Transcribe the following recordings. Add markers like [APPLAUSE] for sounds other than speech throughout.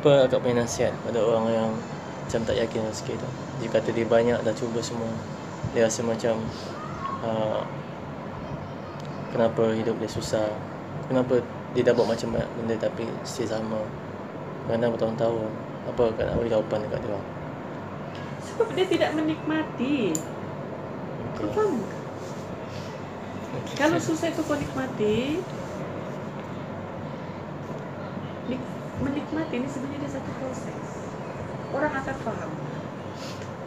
apa akak punya nasihat pada orang yang macam tak yakin rezeki tu? Dia kata dia banyak dah cuba semua. Dia rasa macam uh, kenapa hidup dia susah? Kenapa dia dah buat macam banyak benda tapi still sama? Kerana bertahun-tahun. Apa akak nak beri jawapan dekat dia Sebab dia tidak menikmati. Kau okay. faham? Kalau susah itu kau nikmati, menikmati ini sebenarnya dia satu proses. Orang akan faham.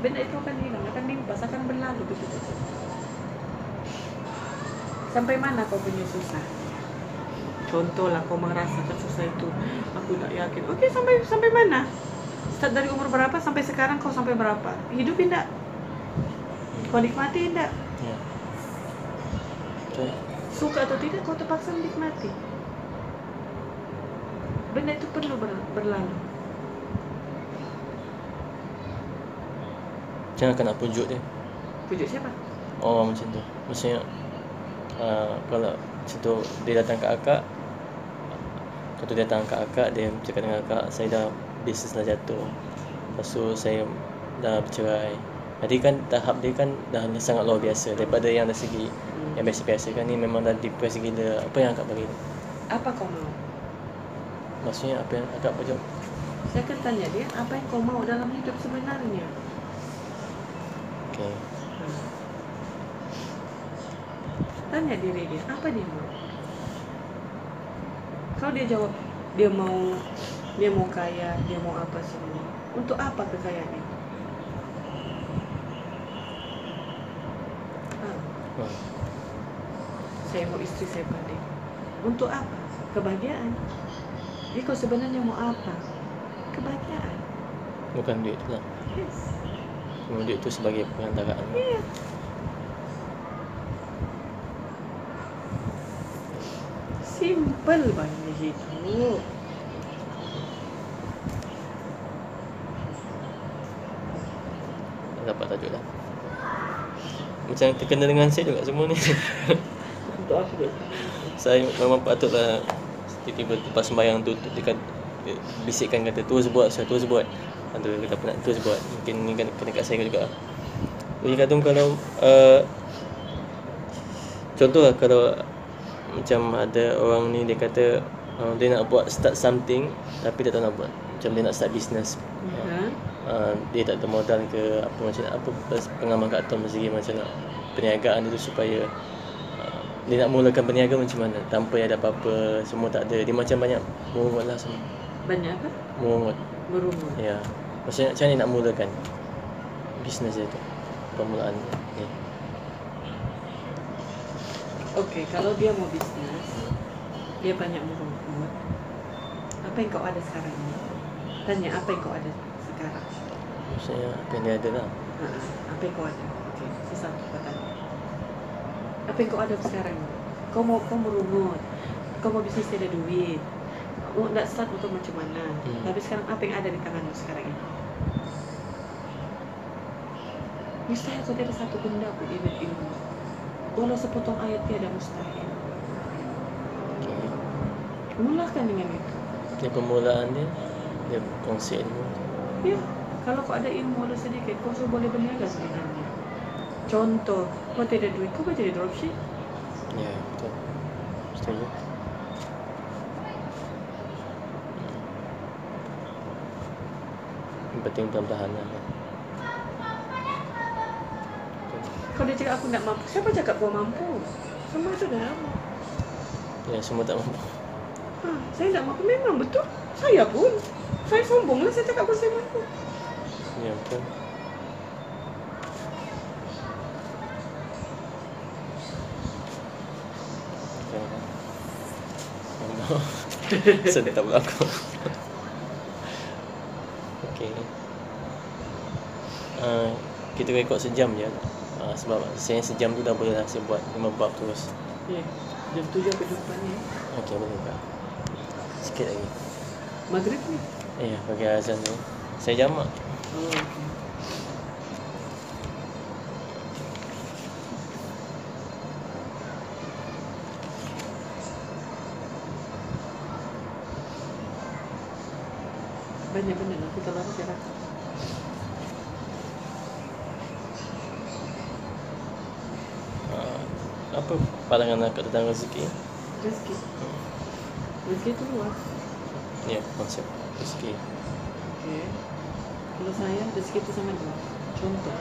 Benda itu akan hilang, akan limpas, akan berlalu begitu saja. Sampai mana kau punya susah? Contohlah kau merasakan susah itu, aku tak yakin. Okey, sampai sampai mana? Start dari umur berapa sampai sekarang kau sampai berapa? Hidup tidak? Kau nikmati tidak? ya. Suka atau tidak kau terpaksa menikmati. Benda itu perlu ber- berlalu. macam nak pujuk dia Pujuk siapa? Oh macam tu Maksudnya uh, Kalau macam tu Dia datang ke akak Lepas tu dia datang ke akak Dia cakap dengan akak Saya dah Bisnes dah jatuh Lepas tu saya Dah bercerai Jadi kan tahap dia kan Dah sangat luar biasa Daripada yang dari segi Hmm. Yang biasa-biasa kan Ni memang dah depress gila Apa yang akak bagi Apa kau mau? Maksudnya apa yang akak pujuk Saya akan tanya dia, apa yang kau mau dalam hidup sebenarnya? Okay Hmm. Tanya diri dia, apa dia mau? Kalau dia jawab, dia mau dia mau kaya, dia mau apa semua. Untuk apa kekayaan itu? Ah, hmm. saya mau istri saya balik. Untuk apa? Kebahagiaan. Jadi kau sebenarnya mau apa? Kebahagiaan. Bukan duit tu lah Yes. Cuma duit tu sebagai perantaraan Iya. Simple banget hidup. Dapat tajuk dah Macam terkena dengan saya juga semua ni Untuk apa dia? Saya memang patutlah Tiba-tiba lepas sembahyang tu tu- kata dia Bisikkan kata terus buat Saya terus buat Atau dia kata nak terus buat Mungkin ni kan kena kat saya juga. Jadi kata kalau uh, Contoh lah kalau Macam ada orang ni dia kata uh, Dia nak buat start something Tapi dia tak nak buat. Macam dia nak start business. Ha? uh, dia tak ada modal ke apa macam apa plus pengalaman kat Tom segi macam nak perniagaan dia tu supaya uh, dia nak mulakan berniaga macam mana tanpa ada apa-apa semua tak ada dia macam banyak merungut lah semua Banyak apa? merungut Berumur. ya maksudnya macam mana nak mulakan bisnes dia tu permulaan dia Okey, kalau dia mau bisnes, dia banyak merungut. Apa yang kau ada sekarang ini? Tanya apa yang kau ada sekarang? maksudnya apa yang dia ada lah Ha, apa yang kau ada? Okey, sesuatu kau tanya. Apa yang kau ada sekarang? Kau mau kau merungut. Kau mau bisnes ada duit. Mau nak start untuk macam mana? Hmm. Tapi sekarang apa yang ada di tanganmu sekarang ini? Mustahil kau tiada satu benda pun even ilmu. Walau sepotong ayat tiada mustahil. Mulakan dengan itu. dia permulaan dia dia kongsi ilmu Ya, kalau kau ada ilmu walau sedikit, kau sudah boleh berniaga sebenarnya. Contoh, kau tidak ada duit, kau boleh jadi dropship. ya betul setuju yang penting perlahan-lahan lah Kau dia cakap aku nak mampu. Siapa cakap kau mampu? Semua itu dah lama. Ya semua tak mampu Ha, saya tak mampu memang betul. Saya pun. Saya sombong lah saya cakap saya mampu. Ya betul Betul [LAUGHS] Sedih tak berlaku Okay. Uh, Kita rekod sejam je. Uh, Sebab saya sejam tu dah boleh lah Saya buat 5 bab terus. Ya, jam tujuh aku jumpa ni. Okay boleh tak Sikit lagi. Maghrib ni. Eh bagi azan tu. Saya jamak. Oh, okay. Banyak benar nanti kalau saya rasa uh, apa pandangan akak tentang rezeki? Rezeki. Rezeki itu luas. Ya konsep rezeki. Okay. kalau saya rezeki itu sangat luas. Contoh.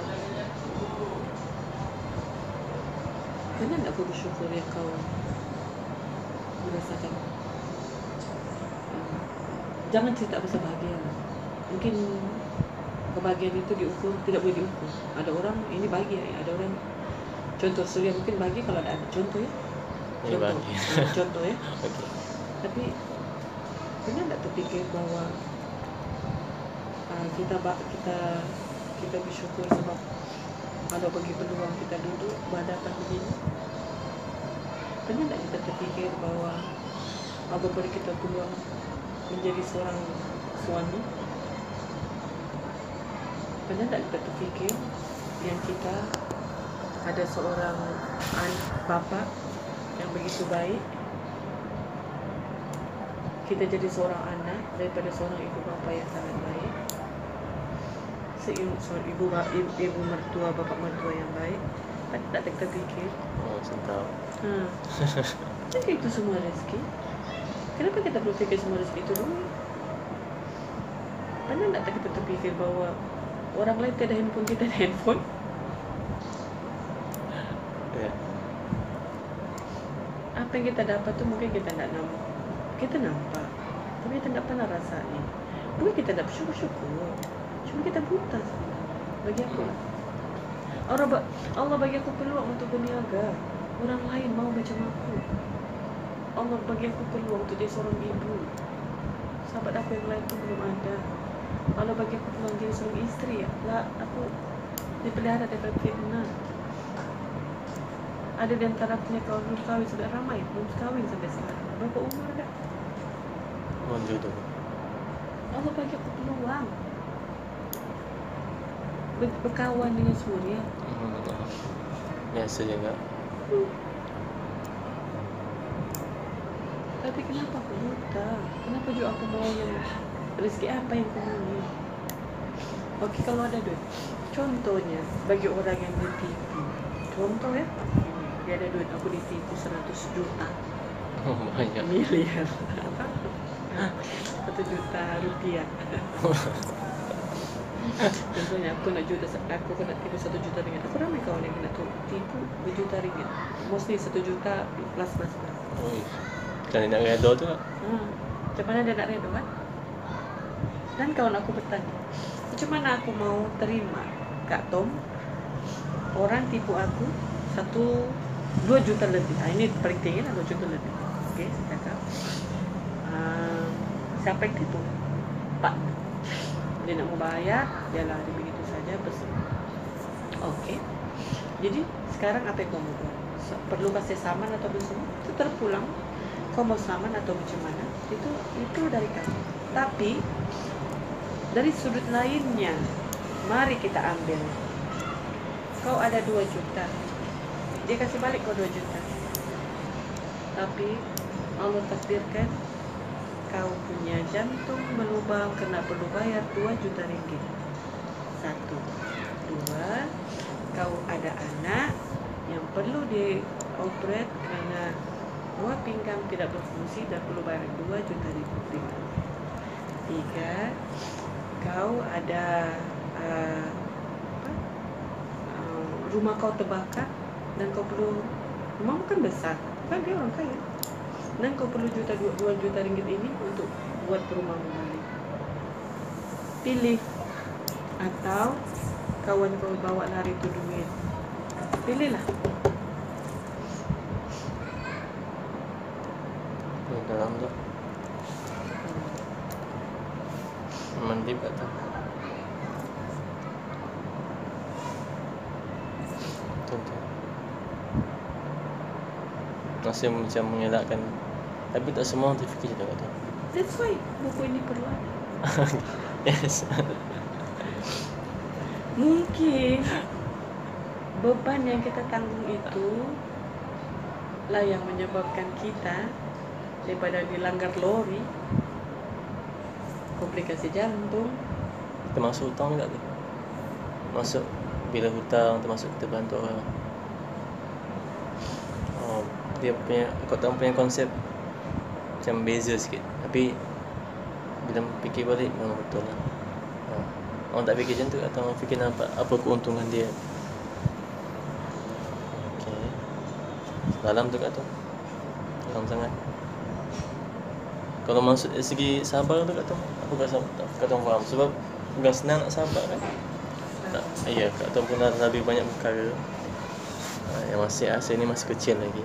Pernah tak kau bersyukur yang kau merasakan Jangan cerita pasal bahagia. Mungkin kebahagiaan itu diukur, tidak boleh diukur. Ada orang ini bahagia, ada orang Contoh Surya mungkin bahagia kalau ada anak Contoh ya. Ini Contoh. Ah, [LAUGHS] contoh ya. [LAUGHS] Okey. Tapi Pernah tak terfikir bahawa uh, Kita kita kita bersyukur sebab kalau bagi peluang kita duduk berhadapan begini? Pernah tak kita terfikir bahawa Allah beri kita peluang menjadi seorang suami? Pernah tak kita terfikir yang kita ada seorang an, bapa yang begitu baik? Kita jadi seorang anak daripada seorang ibu bapa yang sangat baik. Seibu seorang ibu, ibu, ibu mertua bapa mertua yang baik. Tak kita fikir oh sentau. Jadi [LAUGHS] itu semua rezeki. Kenapa kita perlu fikir semua rezeki itu dulu? Pernah tak kita terfikir bahawa orang lain tiada handphone, kita ada handphone? ya Apa yang kita dapat tu mungkin kita tak nampak. Kita nampak. Tapi kita tak pernah rasain. Bukan kita tak bersyukur-syukur. Cuma kita buta sebenarnya. Bagi aku lah. Allah, Allah bagi aku peluang untuk berniaga. Orang lain mau macam aku. Allah bagi aku peluang untuk jadi seorang ibu. Sahabat aku yang lain pun belum ada. Allah bagi aku peluang jadi seorang isteri. Lah, aku dipelihara daripada fitnah. Ada di antara punya kawan belum kahwin sudah ramai belum kahwin sampai sekarang. Berapa umur dah? mohon jodoh Allah bagi aku peluang. Ber- berkawan dengan Surya. hmm. biasa juga Tapi kenapa aku buta? Kenapa juga aku mau yang rezeki apa yang aku mau ni? Okey kalau ada duit. Contohnya bagi orang yang ditipu. Contoh ya. Dia ada duit aku ditipu 100 juta. oh, banyak Miliar. [LAUGHS] Apa? 1 juta rupiah. [LAUGHS] Contohnya aku nak juta aku kena tipu 1 juta ringgit. Aku ramai kawan yang kena tipu berjuta ringgit. Mostly 1 juta plus plus plus. Dan nak redha tu tak? Hmm. Macam mana dia nak reda kan? Dan kawan aku bertanya, macam mana aku mau terima Kak Tom orang tipu aku satu dua juta lebih. Ah, ini paling tinggi lah dua juta lebih. Okey, saya cakap. Uh, siapa yang tipu? Pak. Dia nak mau bayar, dia lari begitu saja bersih. Okey. Jadi sekarang apa yang kau mau buat? Perlu kasih saman atau bersama? Itu terpulang kau mau saman atau macam itu itu dari kamu tapi dari sudut lainnya mari kita ambil. Kau ada 2 juta. Dia kasih balik kau 2 juta. Tapi Allah takdirkan kau punya jantung berlubang kena perlu bayar 2 juta ringgit. Satu. Dua kau ada anak yang perlu dioperate kerana buah pinggang tidak berfungsi dan perlu bayar 2 juta ringgit. Tiga, kau ada uh, apa? Uh, rumah kau terbakar dan kau perlu rumah kan besar, kan dia orang kaya. Dan kau perlu juta dua, dua juta ringgit ini untuk buat rumah balik. Pilih atau kawan kau bawa lari tu duit. Pilihlah. Ni dalam tu. Memang deep kat tu. Tentu. Rasa macam mengelakkan. Tapi tak semua orang terfikir macam tu. Tu That's why buku ini perlu. [LAUGHS] Yes. Mungkin beban yang kita tanggung itu lah yang menyebabkan kita daripada dilanggar lori komplikasi jantung. Termasuk hutang juga ke masuk bila hutang termasuk kita bantu orang dia punya tahu punya konsep macam beza sikit. Tapi bila fikir balik memang betul lah. Ha. orang tak fikir macam tu atau orang fikir nampak apa keuntungan dia. Okay. dalam tu kat tu. Dalam sangat. Kalau maksud dari segi sabar tu kat tu aku rasa tak kat tu faham? Sebab bukan senang nak sabar kan? Tak iya kat tu pun lebih banyak perkara. Ha, yang masih asal ni masih kecil lagi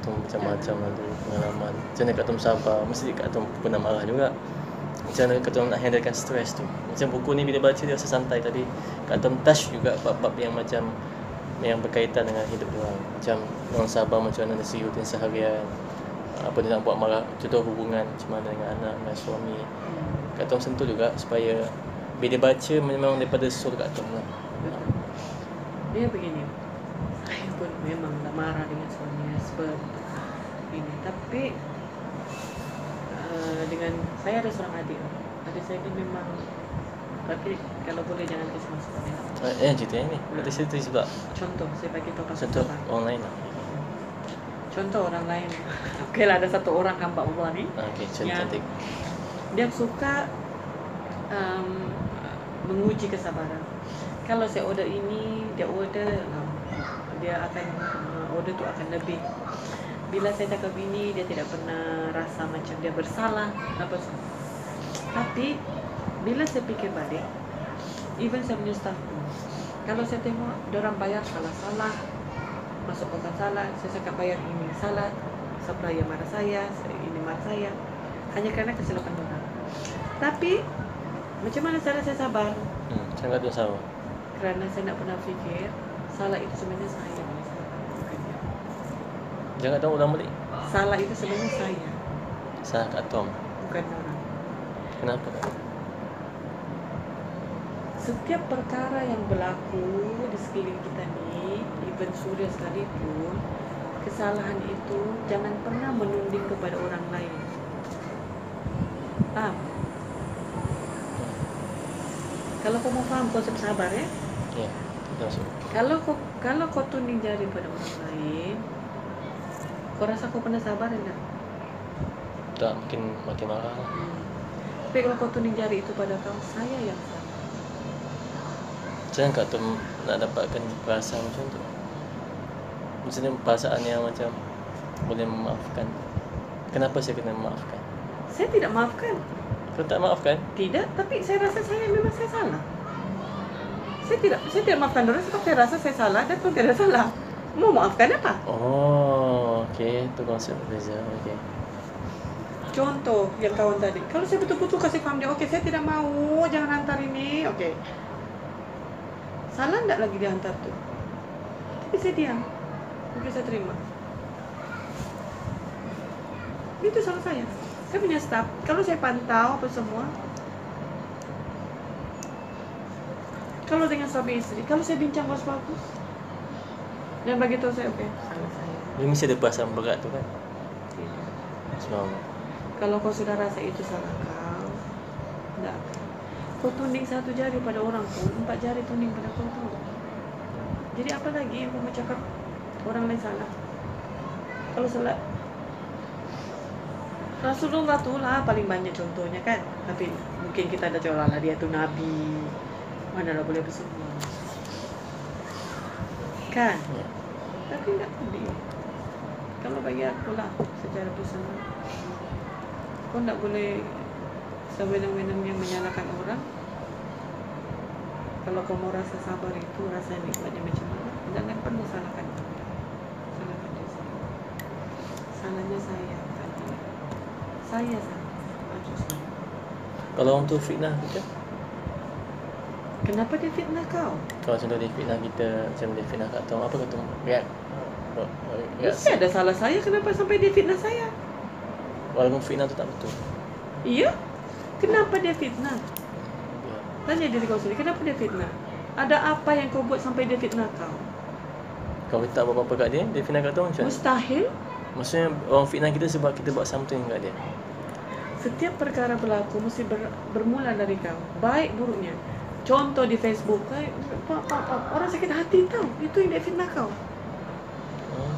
tu macam-macam ada pengalaman. Macam mana kat tu sabar? Mesti kat tu pernah marah juga. Macam mana kat tu nak handlekan stres tu? Macam buku ni bila baca dia rasa santai tadi. Kat tu touch juga bab-bab yang macam yang berkaitan dengan hidup dia macam orang sabar macam mana nasi rutin seharian. Apa dia nak buat marah? Contoh hubungan macam mana dengan anak dengan suami. Kat Tom sentuh juga supaya bila baca memang daripada soul kat Tom lah. Dia begini. Saya pun memang tak marah dengan suami. Tapi uh, dengan saya ada seorang adik. Adik saya ni memang tapi kalau boleh jangan kasih masuk pada eh, eh cerita yang ni kata cerita sebab Contoh, saya bagi tahu pasal contoh orang lain lah Contoh orang lain. [LAUGHS] Okey lah ada satu orang kampak Allah ni. ah, okay cantik, cantik Dia suka um, menguji kesabaran. Kalau saya order ini, dia order um, dia akan uh, order tu akan lebih. Bila saya cakap ini, dia tidak pernah rasa macam dia bersalah apa semua. Tapi bila saya fikir balik, even saya punya staff pun, kalau saya tengok orang bayar salah-salah, masuk bukan salah, saya cakap bayar ini salah, supplier marah saya, saya- ini marah saya, hanya kerana kesilapan orang. Tapi macam mana cara saya sabar? hmm, tu sama Kerana saya nak pernah fikir salah itu sebenarnya saya punya salah, bukan dia. Jangan tahu ulang balik Salah itu sebenarnya saya, salah kat Tom bukan orang. kenapa Setiap perkara yang berlaku di sekeliling kita ni, even Surya sekalipun, kesalahan itu jangan pernah menunding kepada orang lain. Faham? Kalau kau mau faham konsep sabar ya, ya masuk kalau kau kalau kau tunding jari pada orang lain, kau rasa kau pernah sabar enggak? tak mungkin makin marah lah. Tapi kalau kau tunding jari itu pada kau, saya yang salah. macam mana kat Tom nak dapatkan perasaan macam tu Maksudnya perasaan yang macam boleh memaafkan Kenapa saya kena memaafkan? Saya tidak maafkan. Kalau tak maafkan, Tidak, tapi saya rasa saya memang saya salah. Saya tidak saya tidak maafkan orang sebab saya rasa saya salah dan tuan tidak salah. Mau maafkan apa? oh, okay, tu konsep berbeza, okay. Contoh yang kawan tadi. Kalau saya betul-betul kasih faham dia, okey saya tidak mau, jangan hantar ini. Okey. Salah enggak lagi dia hantar tu? Tapi saya diam. Mungkin saya terima. Itu salah saya. Saya punya staff. Kalau saya pantau apa semua. Kalau dengan suami isteri, kalau saya bincang bagus-bagus. Dan bagi tahu saya, okey, salah saya. Dia mesti ada perasaan berat tu kan Tidak. Semalam Kalau kau sudah rasa itu salah kau, tidak akan. Kau tunding satu jari pada orang pun, empat jari tunding pada kau tu. Jadi apa lagi yang kau cakap orang lain salah? Kalau salah, Rasulullah tu lah paling banyak contohnya kan. Tapi mungkin kita ada jualan lah dia tu Nabi. Mana lah boleh bersemua. Kan? ya. Tapi enggak tunding. Kalau bagi aku lah secara personal kau tak boleh sewenang-wenangnya menyalahkan orang kalau kau mau rasa sabar itu rasa nikmatnya macam mana jangan pernah salahkan salahkan diri sendiri salahnya saya bukan dia saya salah Maju saya. Kalau tu fitnah kita kenapa dia fitnah kau? Kalau contoh dia fitnah kita Macam dia fitnah kat Tom. Apa kata Tom? React. Mesti ada salah saya kenapa sampai dia fitnah saya? Walaupun fitnah tu tak betul. Iya? Kenapa dia fitnah? Ya. tanya diri kau sendiri kenapa dia fitnah? Ada apa yang kau buat sampai dia fitnah kau? Kita tak buat apa-apa kat dia? Dia fitnah kat Tom macam mustahil. Maksudnya orang fitnah kita sebab kita buat something kat dia. Setiap perkara berlaku mesti ber, bermula dari kau. Baik buruknya contoh di Facebook eh, pak, pak, pak, orang sakit hati tau. Itu yang dia fitnah kau. Hmm.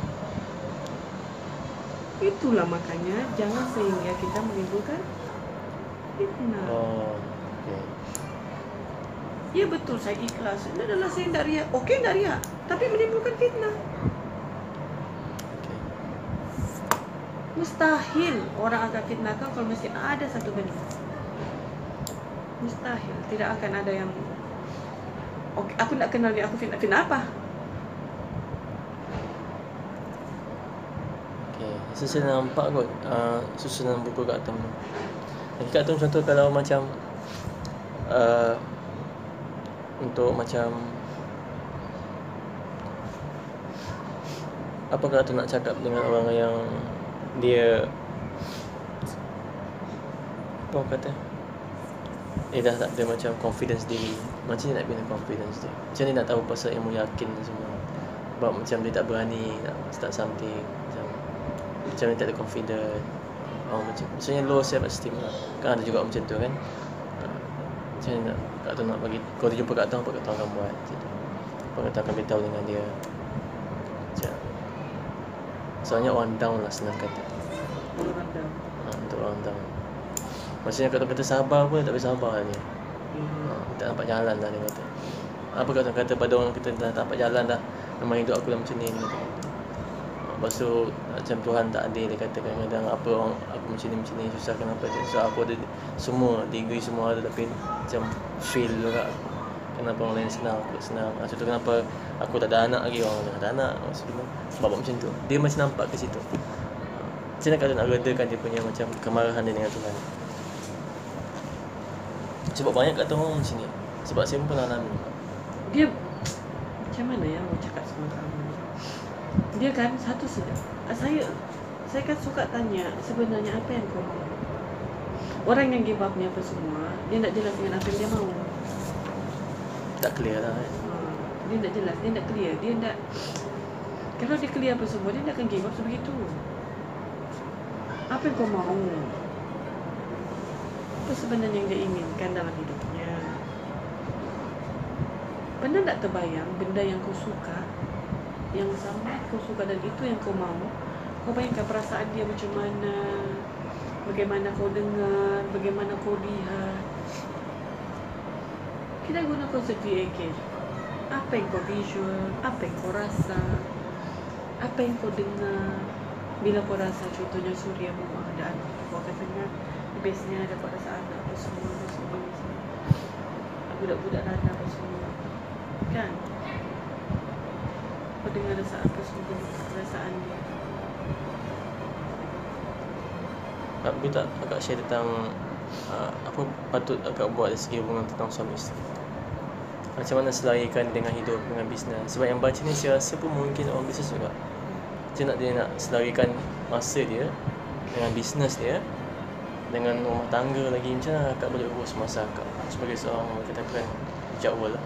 itulah makanya jangan sehingga kita menimbulkan fitnah. Oh. Okay. ya betul saya ikhlas. Ini adalah saya tidak riak oke tidak riak tapi menimbulkan fitnah. Mustahil orang akan fitnah kau kalau mesti ada satu benda mustahil tidak akan ada yang Oke, aku nak kenal dia aku fitnah fitnah apa Okay. So, saya nampak kot uh, susunan buku kat atas. Lagi kat atas contoh kalau macam uh, untuk macam apa kata nak cakap dengan orang yang dia apa kata dia dah tak ada macam confidence diri. Macam ni nak bina confidence dia. Macam ni nak tahu pasal ilmu yakin semua. Sebab macam dia tak berani nak start something macam macam dia tak ada confident oh, macam maksudnya low self esteem lah. Kan ada juga macam tu kan. Macam ni nak kat tu nak bagi kau tu jumpa kat tu apa kat tu akan buat? Apa kat tu akan beritahu dengan dia? Macam soalnya orang down lah senang kata orang dah ha, untuk orang down maksudnya kat tu kata sabar pun tak boleh sabar dia ha, tak nampak jalan lah dia kata. Apa kata kata pada orang kita dah tak nampak jalan dah. Memang hidup aku dah macam ni dia kata. Lepas tu macam Tuhan tak adil dia kata kadang-kadang apa orang aku macam ni macam ni susah kenapa dia? So aku ada semua degree semua ada tapi macam fail juga kenapa orang lain senang aku tak senang. Ha, contoh kenapa aku tak ada anak lagi orang dah ada anak. Maksudnya sebab macam tu. Dia macam nampak ke situ. Macam mana kata nak redakan dia punya macam kemarahan dia dengan Tuhan sebab banyak kat orang macam ni sebab saya pun pernah alami dia macam mana ya mau cakap sama kamu dia kan satu saja Ah, saya saya kan suka tanya sebenarnya apa yang kau mau orang yang give up ni apa semua dia tak jelas dengan apa yang dia mau tak clear lah kan Ah, dia tak jelas dia tak clear. Dia tak kalau dia clear apa semua dia tak akan give up sebegitu. Apa yang kau mau apa sebenarnya yang dia inginkan dalam hidupnya? Pernah tak terbayang benda yang kau suka yang sangat kau suka dan itu yang kau mau? Kau bayangkan perasaan dia macam mana bagaimana kau dengar bagaimana kau lihat? Kita guna konsep VAK apa yang kau visual apa yang kau rasa apa yang kau dengar? Bila kau rasa contohnya Surya rumah ada anak kau akan dengar bestnya ada kau rasa anak apa semua apa semua, apa semua. budak-budak lana apa semua kan kau dengar rasa apa semua perasaan dia Aku tak agak share tentang uh, apa patut agak buat dari segi hubungan tentang suami isteri. Macam mana selarikan dengan hidup, dengan bisnes. Sebab yang baca ni saya rasa pun mungkin orang bisnes juga. Macam nak dia nak selarikan masa dia dengan bisnes dia dengan rumah tangga lagi macam mana akak boleh urus masa akak sebagai seorang katakan Jawa lah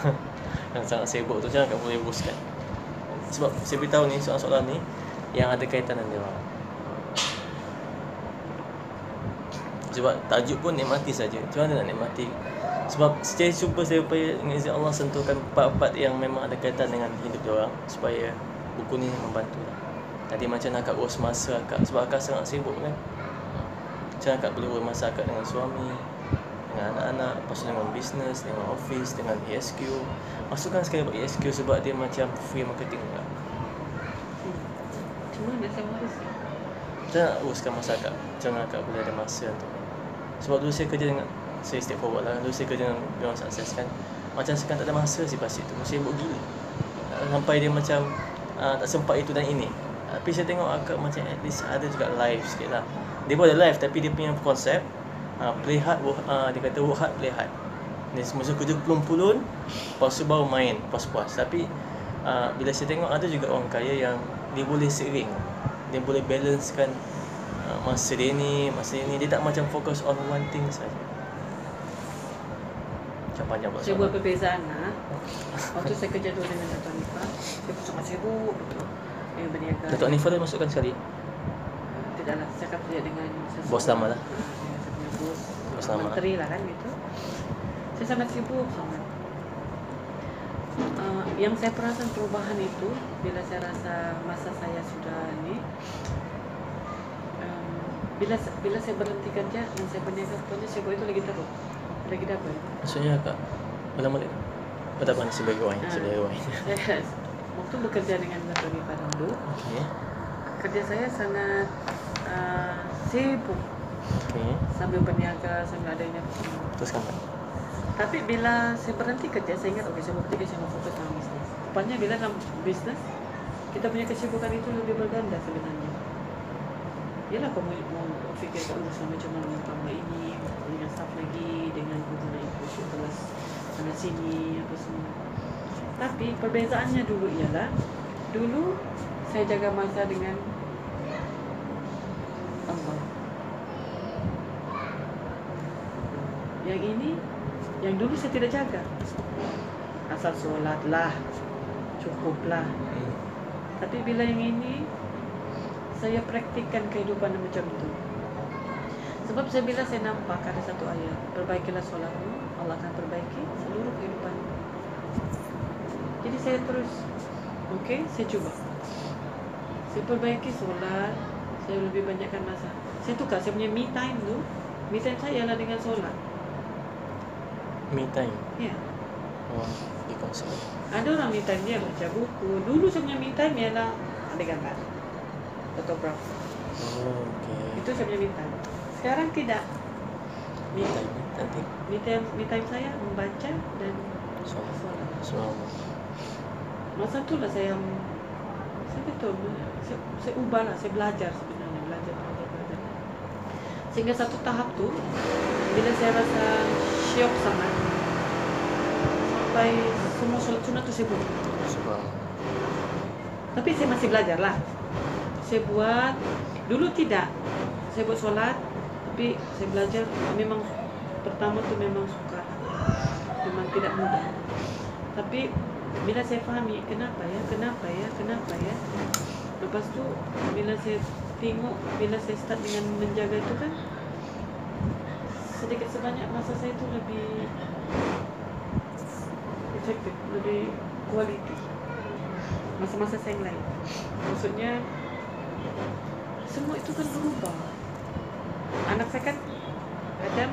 [LAUGHS] yang sangat sibuk tu macam mana akak boleh uruskan sebab saya beritahu ni soalan-soalan ni yang ada kaitan dengan dia sebab tajuk pun nikmati saja. Macam mana nak nikmati? Sebab saya cuba saya upaya dengan izin Allah sentuhkan part-part yang memang ada kaitan dengan hidup dia orang supaya buku ni membantu lah. Tadi macam nak urus masa akak sebab akak sangat sibuk kan. Macam akak boleh urus masa dengan suami, dengan anak-anak, lepas tu dengan bisnes, dengan office, dengan ESQ. Masukkan sekali buat ESQ sebab dia macam free marketing juga. hmm. mana saya harus Macam nak uruskan masa akak Macam mana akak boleh ada masa untuk Sebab dulu saya kerja dengan Saya step forward lah. Dulu saya kerja dengan orang sukses kan. Macam sekarang tak ada masa si pasti tu Saya sibuk gila. Sampai dia macam uh, Tak sempat itu dan ini. Tapi saya tengok akak macam At least ada juga live sikit lah Dia pun ada live Tapi dia punya konsep uh, Play hard work, uh, Dia kata work hard play hard. Dia semasa kerja pulun-pulun Lepas tu baru main Puas-puas. Tapi uh, Bila saya tengok ada juga orang kaya yang Dia boleh seiring dia boleh balancekan uh, masa dia ni, masa dia ni. Dia tak macam fokus on one thing saja. Macam panjang pula saya buat perbezaan lah waktu saya kerja dulu dengan Dato' Anifah dia pun sangat sibuk betul. Dia berniaga Datuk Anifah dia masukkan sekali. Lah saya akan kerja dengan seseorang. Bos lama lah. Ah, saya punya bos Bos lama. menteri lah kan gitu saya sangat sibuk sangat Uh, yang saya perasan perubahan itu bila saya rasa masa saya sudah ini um, bila bila saya berhenti kerja dan saya berniaga pokoknya sibuk itu lagi teruk lagi dapat Maksudnya kak Ulama dia Betapa ni sebagai wine Ah. Sebagai wine [LAUGHS] saya waktu bekerja dengan Naturi Padandu Okay kerja saya sangat uh, sibuk Okay sambil berniaga sambil adanya semua Teruskan kak Tapi bila saya berhenti kerja, saya ingat, okey saya berhenti kerja, saya mau fokus dalam bisnes. Rupanya bila dalam bisnes, kita punya kesibukan itu lebih berganda sebenarnya. Yalah kau mau, mau fikirkan urusan macam mana tambah ini, dengan staff lagi, dengan hubungan itu kelas sana sini, apa semua. Tapi perbezaannya dulu ialah, dulu saya jaga masa dengan Allah. Yang ini yang dulu saya tidak jaga. Asal solatlah, cukuplah. hmm. Tapi bila yang ini, saya praktikkan kehidupan macam itu. Sebab saya bila saya nampak ada satu ayat, perbaikilah solatmu, Allah akan perbaiki seluruh kehidupanmu. Jadi saya terus, okey, saya cuba. Saya perbaiki solat, saya lebih banyakkan masa. Saya tukar, saya punya me time tu, me time saya ialah dengan solat. Me time Ya. Oh Di konsep Ada orang me time dia baca buku. Dulu saya punya me time ialah ada gambar. Fotografi. Oh okay Itu saya punya me time. Sekarang tidak. Me time Nanti Me time, me time saya membaca dan So solat. So Masa tu lah saya saya betul saya, saya ubah lah, saya belajar sebenarnya belajar belajar belajar. Sehingga satu tahap tu bila saya rasa syok sangat sampai semua solat sunat tu saya buat. Tapi saya masih belajar lah. Saya buat dulu tidak. Saya buat solat tapi saya belajar memang pertama tu memang suka. Memang tidak mudah. Tapi bila saya fahami kenapa ya, kenapa ya, kenapa ya. Lepas tu bila saya tengok bila saya start dengan menjaga itu kan sedikit sebanyak masa saya tu lebih efektif, lebih kualiti masa-masa saya lain. Maksudnya semua itu kan berubah. Anak saya kan kadang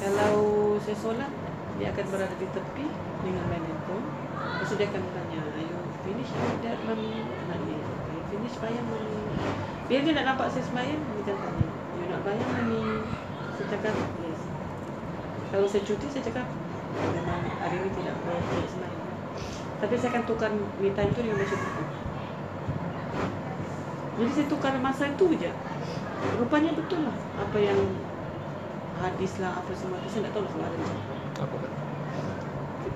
kalau saya solat dia akan berada di tepi dengan main handphone. Lepas dia akan tanya, ayo finish that mami dia. Ayo finish bayang mami. Biar dia nak nampak saya sembahyang, dia akan tanya, you nak bayang mami? Saya cakap, yes. Kalau saya cuti, saya cakap, memang hari ini tidak boleh tidak sembahyang. Tapi saya akan tukar me time tu dengan baca buku. Jadi saya tukar masa itu je. Rupanya betul lah apa yang hadis lah apa semua tu saya tak tahu lah kalau ada macam Apa kak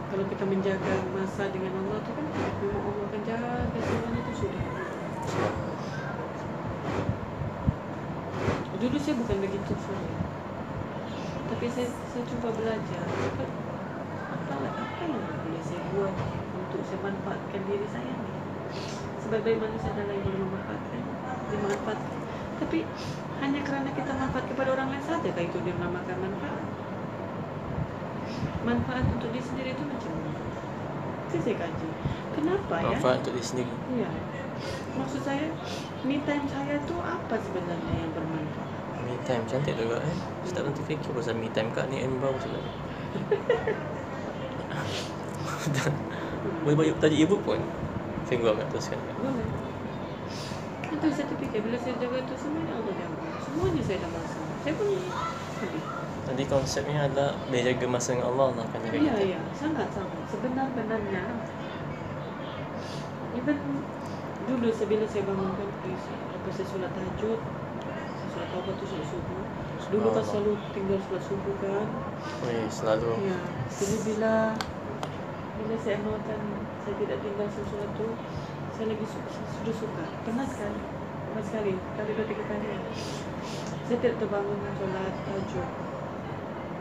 kalau kita menjaga masa dengan Allah tu kan memang Allah akan jaga semuanya tu sudah. Dulu saya bukan begitu sorry. Tapi saya saya cuba belajar apa yang boleh saya buat untuk saya manfaatkan diri saya ni. Sebaik-baik manusia adalah yang boleh memanfaatkan, dimanfaatkan. Tapi hanya kerana kita manfaat kepada orang lain saja kah itu dinamakan manfaat? Manfaat untuk diri sendiri itu macam mana? Itu saya kaji. Kenapa ya? Manfaat untuk diri sendiri Iya. Maksud saya, me time saya tu apa sebenarnya yang bermanfaat? Me time cantik juga eh Saya tak nanti fikir pasal me time kak ni and bau sebenarnya [LAUGHS] Boleh bagi tajuk ibu pun Saya gua akan teruskan kak Boleh. Itu saya terfikir bila saya jaga tu semuanya Allah jaga. Semuanya saya dah masa. Saya pun lebih. Tadi konsepnya adalah Dia jaga masa dengan Allah lah akan jaga Ya, kita ya. Sangat-sangat. Sebenar-benarnya. Even dulu saya bila saya bangunkan please, lepas saya solat tahajud, saya solat taubat tu solat subuh. Dulu kan selalu tinggal solat subuh kan. Weh, selalu Ya, jadi bila bila saya amalkan saya tidak tinggal solat tu, saya lagi suka, sudah suka. Pernah sekali, pernah sekali, kali dua tiga kali. Saya tidak terbangun dengan solat tahajud.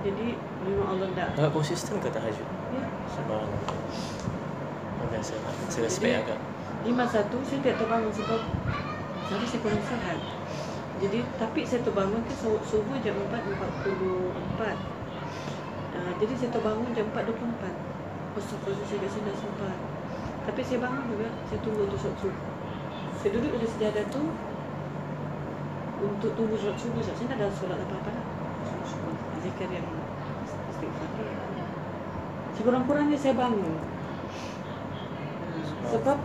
Jadi memang Allah tak. Agak konsisten ke tahajud Ya. Subhanallah Agak saya Saya respect agak Di masa tu saya tidak terbangun sebab Jadi saya kurang sihat Jadi tapi saya terbangun ke su- subuh jam 4.44. Uh, jadi saya terbangun jam 4.24. Astagfirullah saya kat sini dah sempat. Tapi saya bangun juga, saya tunggu untuk solat subuh. Saya duduk di sejadah tu untuk tunggu solat subuh. Saya tak ada solat apa-apa dah. Zikir yang istighfar. Sekurang-kurangnya saya bangun. Sebab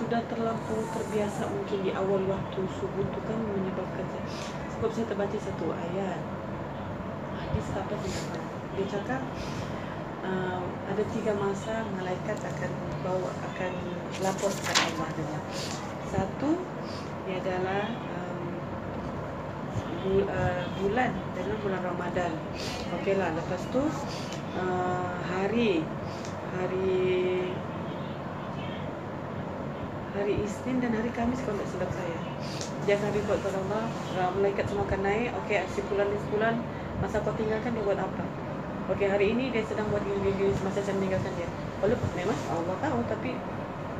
sudah terlampau terbiasa mungkin di awal waktu subuh tu kan menyebabkan saya sebab saya terbaca satu ayat hadis apa sih dia cakap um, ada tiga masa malaikat akan bawa akan lapor kepada Allah dengan satu ia adalah um, bu, uh, bulan dalam bulan Ramadan okeylah lepas tu uh, hari hari hari Isnin dan hari Kamis kalau tak silap saya. Dia akan report kepada Allah, uh, malaikat semua akan naik. Okey, sebulan ni sebulan masa kau tinggalkan dia buat apa? Okey, hari ini dia sedang buat gini gini masa saya meninggalkan dia. Oleh memang Allah tahu tapi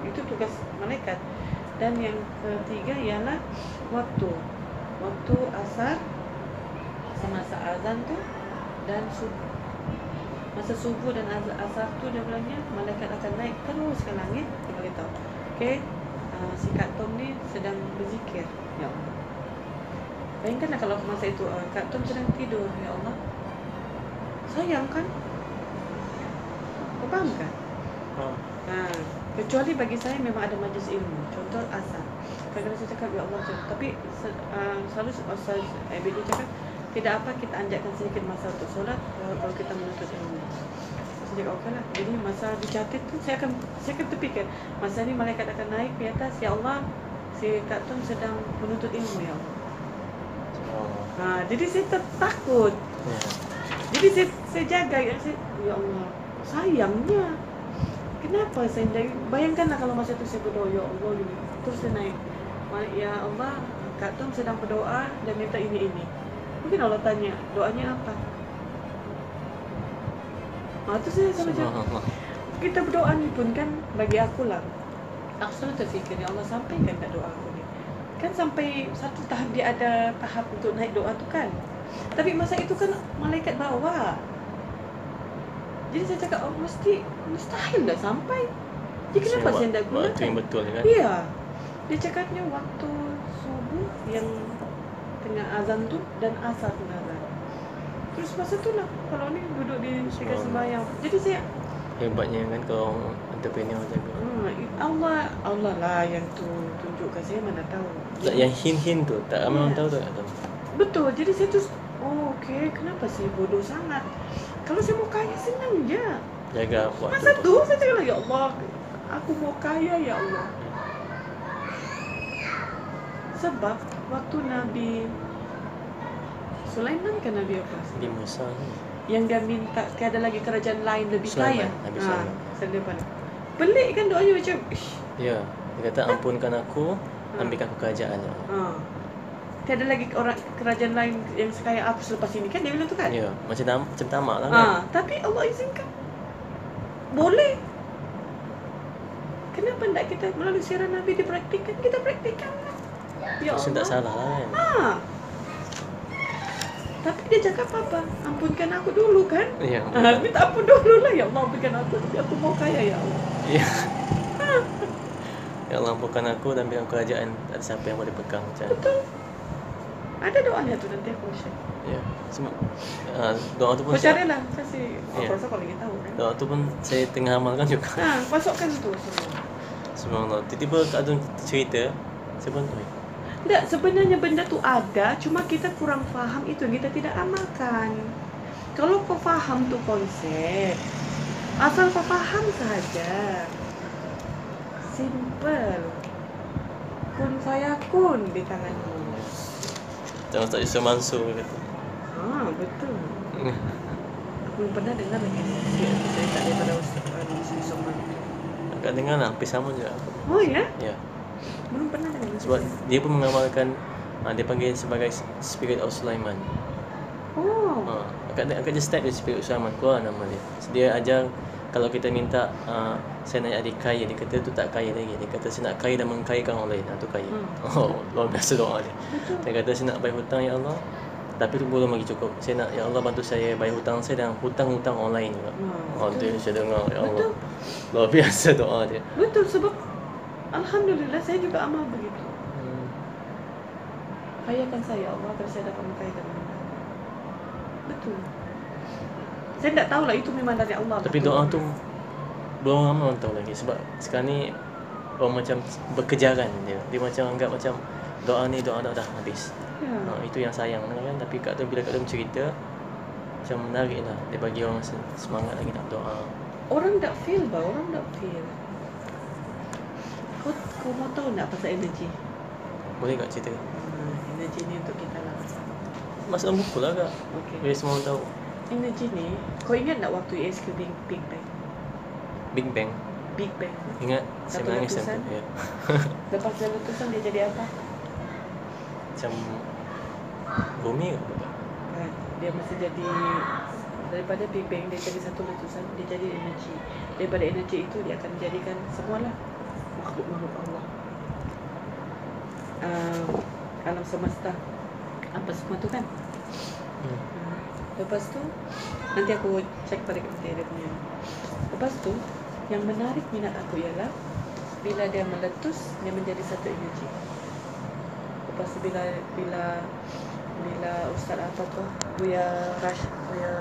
itu tugas malaikat. Dan yang ketiga ialah waktu. Waktu asar semasa azan tu dan subuh. Masa subuh dan asar tu dia bilangnya malaikat akan naik terus ke langit dia beritahu. Okey, uh, si Kak Tom ni sedang berzikir. Ya Allah. Bayangkanlah kalau masa itu uh, Kak Tom sedang tidur. Ya Allah. Sayang kan? Kau faham kan? Faham. Ha, kecuali bagi saya memang ada majlis ilmu. Contoh asal. Kadang-kadang saya cakap ya Allah macam tapi uh, selalu Ustaz Abid dia cakap tidak apa kita anjakkan sedikit masa untuk solat kalau kita menuntut ilmu. Cakap okey lah. Jadi masa dicatat tu saya akan saya akan terfikir masa ni malaikat akan naik ke atas ya Allah si Kak Tun sedang menuntut ilmu ya Allah. Oh. Ha, jadi saya ter- takut. Jadi saya, saya jaga. Ya, saya, ya Allah. Sayangnya. Kenapa saya tidak bayangkanlah kalau masa itu saya berdoa ya Allah gini terus saya naik. Ya Allah Kak Tom sedang berdoa dan minta ini ini mungkin Allah tanya doanya apa? Ah, tu saya sama macam Subhanallah. kita berdoa ni pun kan bagi aku lah. Aku selalu terfikir ya Allah sampaikan tak doa aku ni. Kan sampai satu tahap dia ada tahap untuk naik doa tu kan tapi masa itu kan malaikat bawa jadi saya cakap oh mesti mustahil dah sampai jadi kenapa Sebab saya tidak Waktu yang betul kan? Iya. Dia cakapnya waktu subuh yang tengah azan tu dan asar tengah azan. Terus masa tu lah kalau ni duduk di Subhanallah. sembahyang. Jadi saya Hebatnya kan kalau entrepreneur jaga. hmm, Allah Allah lah yang tu tunjukkan saya mana tahu. Tak yang hint-hint tu, tak ramai orang Ya. tahu tak tak tahu. Betul. Jadi saya tu oh okey kenapa sih bodoh sangat? Kalau saya mau kaya senang je. Jaga waktu Masa tu saya cakap ya Allah aku mau kaya ya Allah. Sebab waktu Nabi Sulaiman kan Nabi apa? Di Musa. Yang dia minta tiada lagi kerajaan lain lebih Sulaiman, kaya. Nabi Ha, Sulaiman. Sulaiman. Pelik kan doanya macam ish. Ya, dia kata ampunkan aku, ambilkan aku kerajaan. ya. Ha. Tiada lagi orang kerajaan lain yang sekaya aku selepas ini kan dia bilang tu kan? Ya, macam tam, macam tamak lah Ha, kan. tapi Allah izinkan. Boleh. Kenapa tidak kita melalui siaran Nabi dipraktikkan? Kita praktikkan lah. Ya Maksud tak salah lah kan. Ha. Tapi dia cakap apa? Ampunkan aku dulu kan? Ya. Ha, minta ampun dulu lah ya Allah ampunkan aku tapi aku mau kaya ya Allah. Ya. Ya Allah ampunkan aku dan ambilkan kerajaan Tak ada siapa yang boleh pegang macam Betul. Ada doanya tu nanti aku share. Ya. Semua uh, doa tu pun Kau cari lah kasih. Aku Ya. rasa kau lagi tahu kan. doa tu pun saya tengah amalkan juga. Ha, masukkan tu semua. Subhanallah. Tiba-tiba Kak Adun cerita, saya pun oi. Tak, sebenarnya benda tu ada, cuma kita kurang faham itu yang kita tidak amalkan. Kalau kau faham tu konsep, asal kau faham saja. Simple. Kun fayakun di tanganmu. Jangan tak Yusuf Mansur kata. Ah, betul. Aku pernah dengar lagi cerita daripada Ustaz uh, Ustaz Somad. Akak dengar lah, hampir sama je. Oh ya? Ya. Belum pernah dengar. Sebab dia pun mengamalkan uh, dia panggil sebagai Spirit of Sulaiman. Oh. Ha, akak akak just type dia Spirit of Sulaiman keluar nama dia. So, dia ajar kalau kita minta uh, saya nak jadi kaya dia kata tu tak kaya lagi dia kata saya nak kaya dan mengkayakan orang lain ha, tu kaya Hmm. [LAUGHS] oh luar biasa doa dia dia kata saya nak bayar hutang ya Allah tapi tu belum lagi cukup saya nak ya Allah bantu saya bayar hutang saya dan hutang-hutang orang lain juga Hmm, oh tu yang saya dengar ya Allah Betul. luar biasa doa dia Betul sebab Alhamdulillah saya juga amal begitu. hmm. Kayakan saya Allah agar saya dapat mengkayakan orang lain. Betul. Saya tak tahu lah itu memang dari Allah. tapi doa tu belum ramai orang tahu lagi sebab sekarang ni orang macam berkejaran dia dia macam anggap macam doa ni doa dah, dah habis Ya. Ha, itu yang sayang kan tapi Kak Tom bila Kak Tom cerita macam menarik lah dia bagi orang se- semangat lagi nak doa Orang tak feel bah, orang tak feel. Kau, kau mau tahu tak pasal energi? boleh tak cerita Hmm, energi ni untuk kita lah. masuk dalam buku lah Kak Okay. biar semua orang tahu Energi ni, kau ingat tak waktu ESQ Big, Big Bang? Big Bang Big Bang. ingat saya Satu menangis letusan? time tu ya. Lepas dia letusan dia jadi apa? macam bumi ke apa? Kan, dia mesti jadi daripada Big Bang dia jadi satu letusan dia jadi energi daripada energi itu dia akan menjadikan semualah makhluk-makhluk Allah um, alam semesta apa semua tu kan. Lepas tu nanti aku cek pada nanti dia punya. Lepas tu yang menarik minat aku ialah bila dia meletus dia menjadi satu energi lepas tu bila bila bila ustaz apa tu Buya Rash Buya